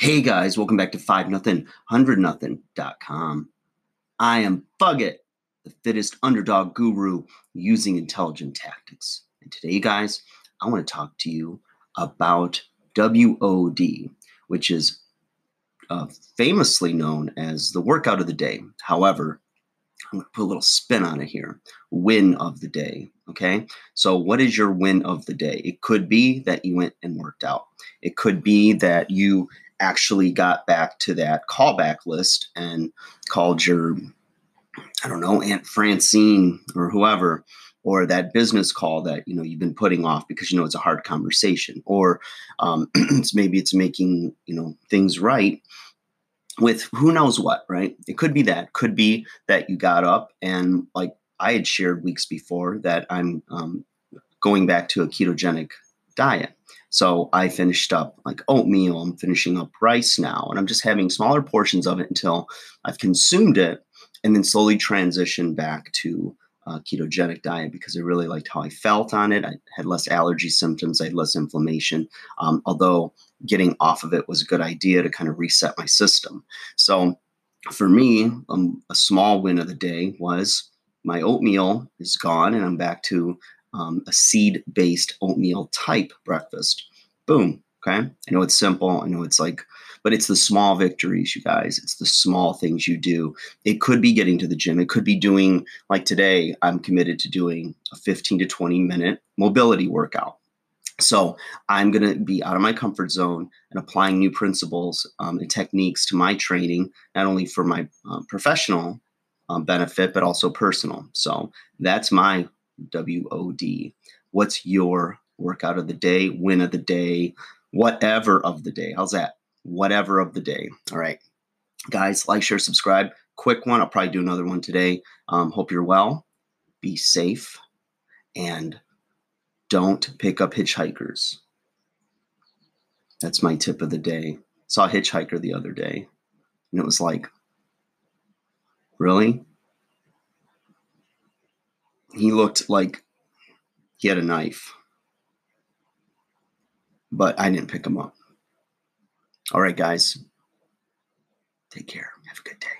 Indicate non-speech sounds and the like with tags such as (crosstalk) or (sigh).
Hey guys, welcome back to 5 nothing 100 nothing.com. I am Buggit, the fittest underdog guru using intelligent tactics. And today, guys, I want to talk to you about WOD, which is uh, famously known as the workout of the day. However, I'm going to put a little spin on it here. Win of the day. Okay. So, what is your win of the day? It could be that you went and worked out. It could be that you actually got back to that callback list and called your, I don't know, Aunt Francine or whoever, or that business call that you know you've been putting off because you know it's a hard conversation, or um, (clears throat) it's maybe it's making you know things right with who knows what, right? It could be that, could be that you got up and like I had shared weeks before that I'm um, going back to a ketogenic diet. So I finished up like oatmeal, I'm finishing up rice now, and I'm just having smaller portions of it until I've consumed it and then slowly transition back to a ketogenic diet because I really liked how I felt on it. I had less allergy symptoms, I had less inflammation, um, although getting off of it was a good idea to kind of reset my system. So for me, um, a small win of the day was my oatmeal is gone and I'm back to um, a seed based oatmeal type breakfast. Boom. Okay. I know it's simple. I know it's like, but it's the small victories, you guys. It's the small things you do. It could be getting to the gym. It could be doing, like today, I'm committed to doing a 15 to 20 minute mobility workout. So I'm going to be out of my comfort zone and applying new principles um, and techniques to my training, not only for my uh, professional um, benefit, but also personal. So that's my WOD. What's your workout of the day, win of the day, whatever of the day? How's that? Whatever of the day. All right. Guys, like, share, subscribe. Quick one. I'll probably do another one today. Um, hope you're well. Be safe. And don't pick up hitchhikers. That's my tip of the day. Saw a hitchhiker the other day, and it was like, really? He looked like he had a knife. But I didn't pick him up. All right, guys. Take care. Have a good day.